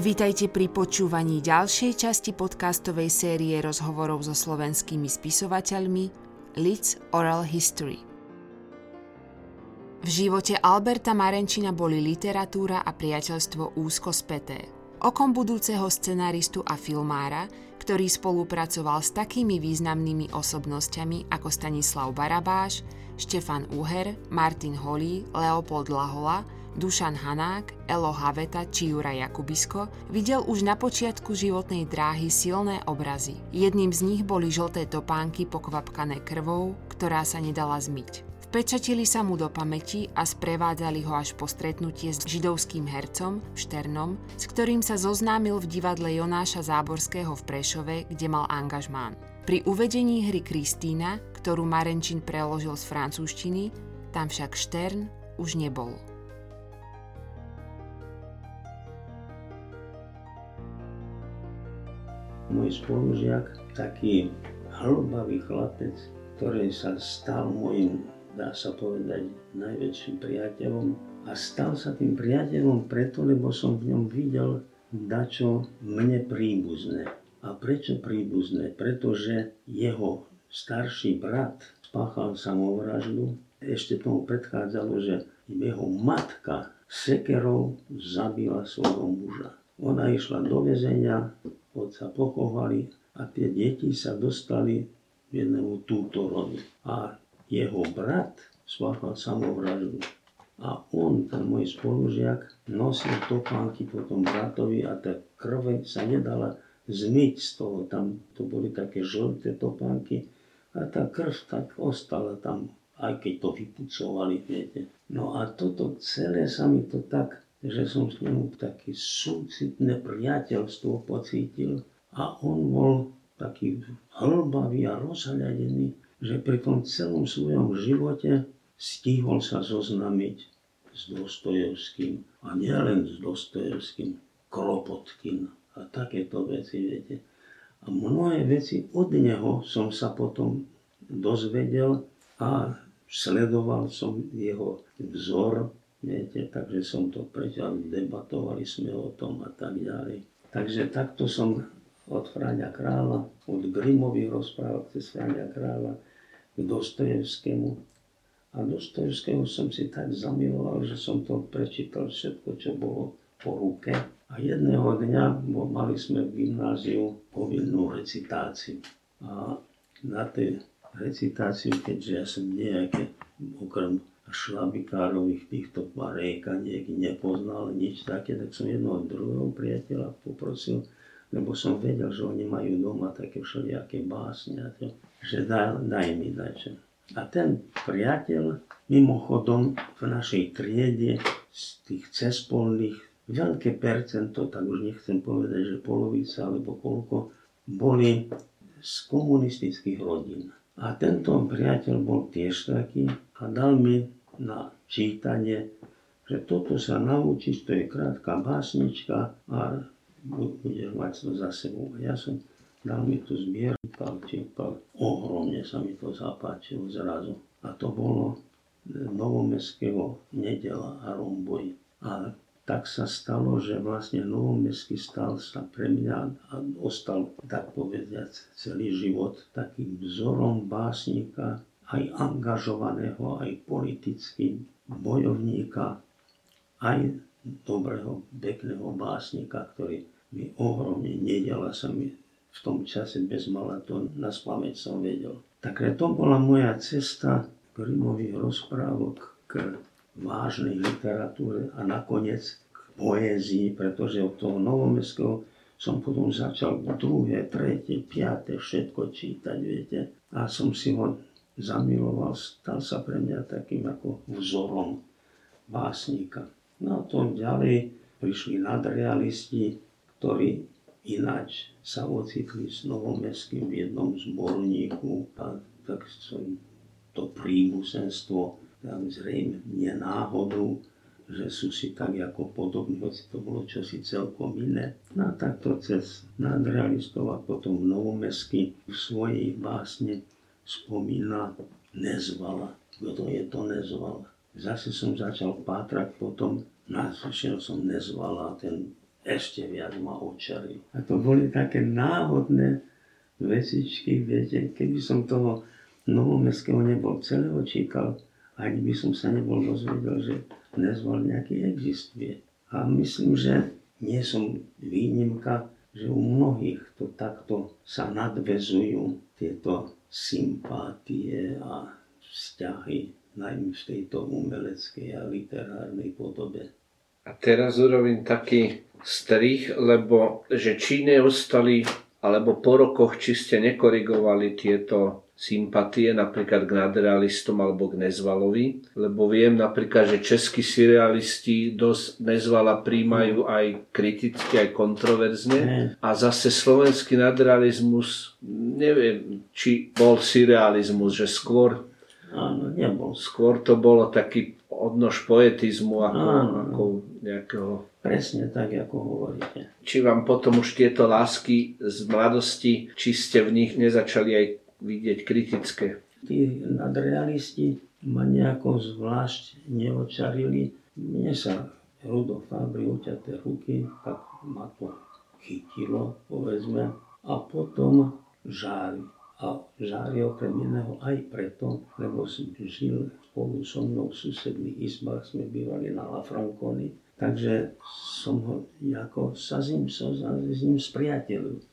Vítajte pri počúvaní ďalšej časti podcastovej série rozhovorov so slovenskými spisovateľmi Lids Oral History. V živote Alberta Marenčina boli literatúra a priateľstvo úzko späté. Okom budúceho scenaristu a filmára, ktorý spolupracoval s takými významnými osobnosťami ako Stanislav Barabáš, Štefan Uher, Martin Holý, Leopold Lahola, Dušan Hanák, Elo Haveta či Jura Jakubisko videl už na počiatku životnej dráhy silné obrazy. Jedným z nich boli žlté topánky pokvapkané krvou, ktorá sa nedala zmyť. Vpečatili sa mu do pamäti a sprevádzali ho až po stretnutie s židovským hercom Šternom, s ktorým sa zoznámil v divadle Jonáša Záborského v Prešove, kde mal angažmán. Pri uvedení hry Kristína, ktorú Marenčin preložil z francúzštiny, tam však Štern už nebol. Môj spolužiak, taký hlbavý chlapec, ktorý sa stal môjim, dá sa povedať, najväčším priateľom. A stal sa tým priateľom preto, lebo som v ňom videl dačo mne príbuzné. A prečo príbuzné? Pretože jeho starší brat spáchal samovraždu. Ešte tomu predchádzalo, že jeho matka sekerou zabila svojho muža. Ona išla do väzenia, otca pochovali a tie deti sa dostali k jednému tútorovi. A jeho brat spáchal samovraždu. A on, ten môj spolužiak, nosil topánky potom bratovi a tá krve sa nedala zmyť z toho. Tam to boli také žlté topánky a tá krv tak ostala tam, aj keď to vypucovali, viete. No a toto celé sa mi to tak že som s ním také súcitné priateľstvo pocítil a on bol taký hlbavý a rozhľadený, že pri tom celom svojom živote stihol sa zoznamiť s Dostojevským a nielen s Dostojevským, Kropotkin a takéto veci, viete. A mnohé veci od neho som sa potom dozvedel a sledoval som jeho vzor Viete, takže som to preťal, debatovali sme o tom a tak ďalej. Takže takto som od Fráňa Krála, od Grimových rozprávok cez Fráňa Krála k Dostojevskému. A Dostojevského som si tak zamiloval, že som to prečítal všetko, čo bolo po ruke. A jedného dňa mali sme v gymnáziu povinnú recitáciu. A na tej recitáciu, keďže ja som nejaké, okrem šlabikárových týchto parékaniek nepoznal nič také, tak som jednoho druhého priateľa poprosil, lebo som vedel, že oni majú doma také všelijaké básne, že daj, daj mi dačo. A ten priateľ mimochodom v našej triede z tých cespolných veľké percento, tak už nechcem povedať, že polovica alebo koľko, boli z komunistických rodín. A tento priateľ bol tiež taký a dal mi na čítanie, že toto sa naučíš, to je krátka básnička a budeš mať to za sebou. Ja som dal mi tu zbierkal, čípal, ohromne sa mi to zapáčilo zrazu. A to bolo Novomestského nedela a romboj. A tak sa stalo, že vlastne Novomestský stal sa pre mňa a ostal, tak povediac, celý život takým vzorom básnika, aj angažovaného, aj politicky bojovníka, aj dobrého, pekného básnika, ktorý mi ohromne nedela sa mi v tom čase bez mala to na spameť som vedel. Takže to bola moja cesta Grimových rozprávok k vážnej literatúre a nakoniec k poézii, pretože od toho novomestského som potom začal druhé, tretie, piaté všetko čítať, viete. A som si ho zamiloval, stal sa pre mňa takým ako vzorom básnika. No a to ďalej prišli nadrealisti, ktorí ináč sa ocitli s Novomestským v jednom zborníku a tak som to príbusenstvo tam zrejme nie náhodou, že sú si tak ako podobní, hoci to bolo čosi celkom iné. No a takto cez nadrealistov a potom Novomestský v svojej básne spomína nezvala. Kto je to nezvala? Zase som začal pátrať potom, našiel som nezvala, ten ešte viac ma očaril. A to boli také náhodné vecičky, viete, keby som toho novomestského nebol celého číkal, ani by som sa nebol dozvedel, že nezval nejaký existuje. A myslím, že nie som výnimka, že u mnohých to takto sa nadvezujú tieto sympátie a vzťahy, najmä v tejto umeleckej a literárnej podobe. A teraz urobím taký strich, lebo že či neostali, alebo po rokoch, či ste nekorigovali tieto sympatie napríklad k nadrealistom alebo k Nezvalovi, lebo viem napríklad, že českí surrealisti dosť Nezvala príjmajú aj kriticky, aj kontroverzne a zase slovenský nadrealizmus, neviem, či bol surrealizmus, že skôr Áno, nebol. Skôr to bolo taký odnož poetizmu ako, Áno. ako nejakého... Presne tak, ako hovoríte. Či vám potom už tieto lásky z mladosti, či ste v nich nezačali aj vidieť kritické? Tí nadrealisti ma nejako zvlášť neočarili. Mne sa Rudolf Fabri uťaté ruky, tak ma to chytilo, povedzme. A potom žári. A žári okrem iného aj preto, lebo som žil spolu so mnou v susedných izbách, sme bývali na La Franconi, takže som ho ako sa s ním, sa.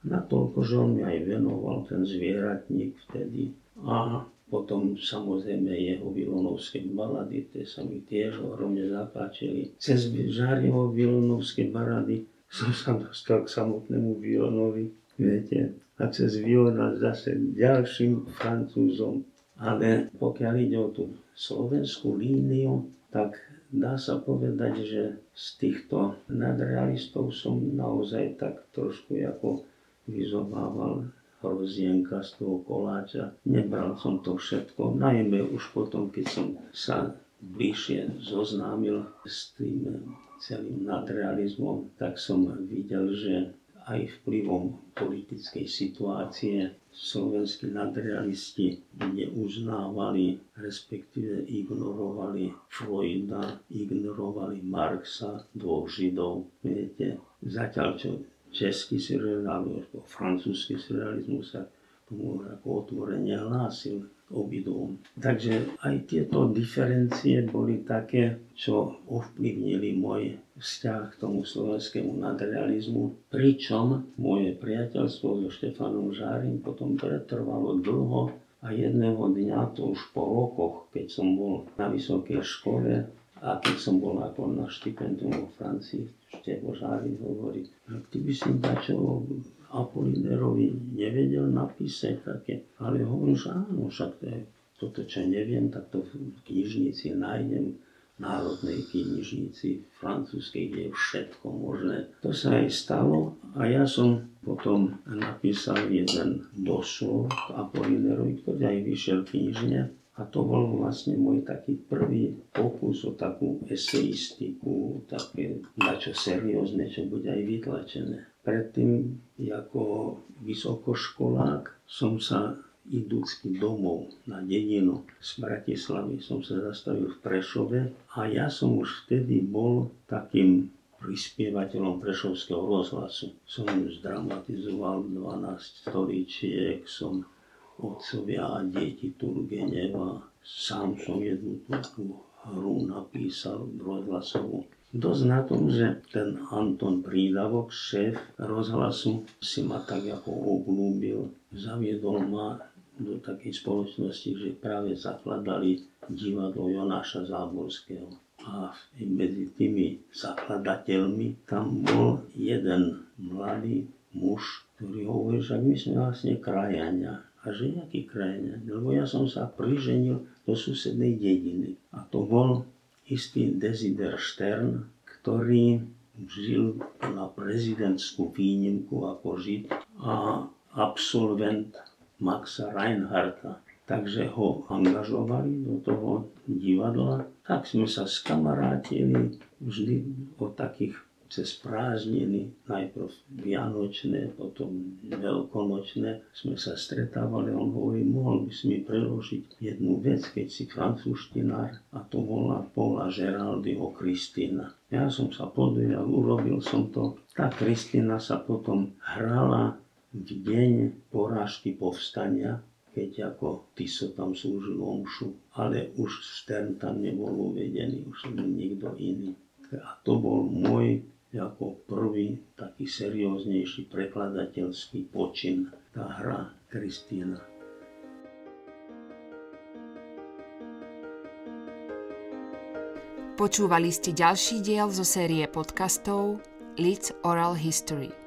Natoľko, že on mi aj venoval ten zvieratník vtedy a potom samozrejme jeho vilonovské balady, tie sa mi tiež ohromne zapáčili. Cez Žárieho vilonovské balady som sa dostal k samotnému Vilonovi, viete, a cez Vilona zase ďalším francúzom. Ale pokiaľ ide o tú slovenskú líniu, tak dá sa povedať, že z týchto nadrealistov som naozaj tak trošku ako vyzobával hrozienka z toho koláča. Nebral som to všetko, najmä už potom, keď som sa bližšie zoznámil s tým celým nadrealizmom, tak som videl, že aj vplyvom politickej situácie slovenskí nadrealisti neuznávali, respektíve ignorovali Freuda, ignorovali Marxa, dvoch Židov. Viete, zatiaľ čo český surrealizmus alebo francúzsky surrealizmus sa tomu ako otvorene hlásil obidvom. Takže aj tieto diferencie boli také, čo ovplyvnili môj vzťah k tomu slovenskému nadrealizmu, pričom moje priateľstvo so Štefanom Žárim potom pretrvalo dlho a jedného dňa, to už po rokoch, keď som bol na vysokej škole a keď som bol ako na štipendium vo Francii, Števo Žárim hovorí, ty by si dačo Apolinerovi nevedel napísať také, ale hovorím, že áno, však to je, toto, čo neviem, tak to v knižnici nájdem, národnej knižnici francúzskej, kde je všetko možné. To sa aj stalo a ja som potom napísal jeden doslov Apolinerovi, ktorý aj vyšiel v knižne a to bol vlastne môj taký prvý pokus o takú eseistiku, také dačo seriózne, čo bude aj vytlačené. Predtým, ako vysokoškolák, som sa idúcky domov na dedinu z Bratislavy som sa zastavil v Prešove a ja som už vtedy bol takým prispievateľom Prešovského rozhlasu. Som zdramatizoval 12 stoličiek, som otcovia a deti Turgeneva. Sám som jednu tú hru napísal rozhlasovú Dosť na tom, že ten Anton Prídavok, šéf rozhlasu, si ma tak ako obľúbil, zaviedol ma do takej spoločnosti, že práve zakladali divadlo Jonáša Záborského. A medzi tými zakladateľmi tam bol jeden mladý muž, ktorý hovorí, že my sme vlastne krajania. A že jaký krajania? Lebo ja som sa priženil do susednej dediny. A to bol istý Desider Stern, ktorý žil na prezidentskú výnimku ako Žid a absolvent Maxa Reinharta. Takže ho angažovali do toho divadla. Tak sme sa skamarátili vždy o takých cez prázdniny, najprv vianočné, potom veľkonočné, sme sa stretávali. On hovorí, mohol by si mi preložiť jednu vec, keď si francúzštinár, a to bola Paula Geraldyho Kristína. Ja som sa podujal, urobil som to. Tá Kristína sa potom hrala v deň porážky povstania, keď ako Tiso tam slúžil omšu, ale už Stern tam nebol uvedený, už nikto iný. A to bol môj ako prvý taký serióznejší prekladateľský počin, tá hra Kristína. Počúvali ste ďalší diel zo série podcastov Leeds Oral History.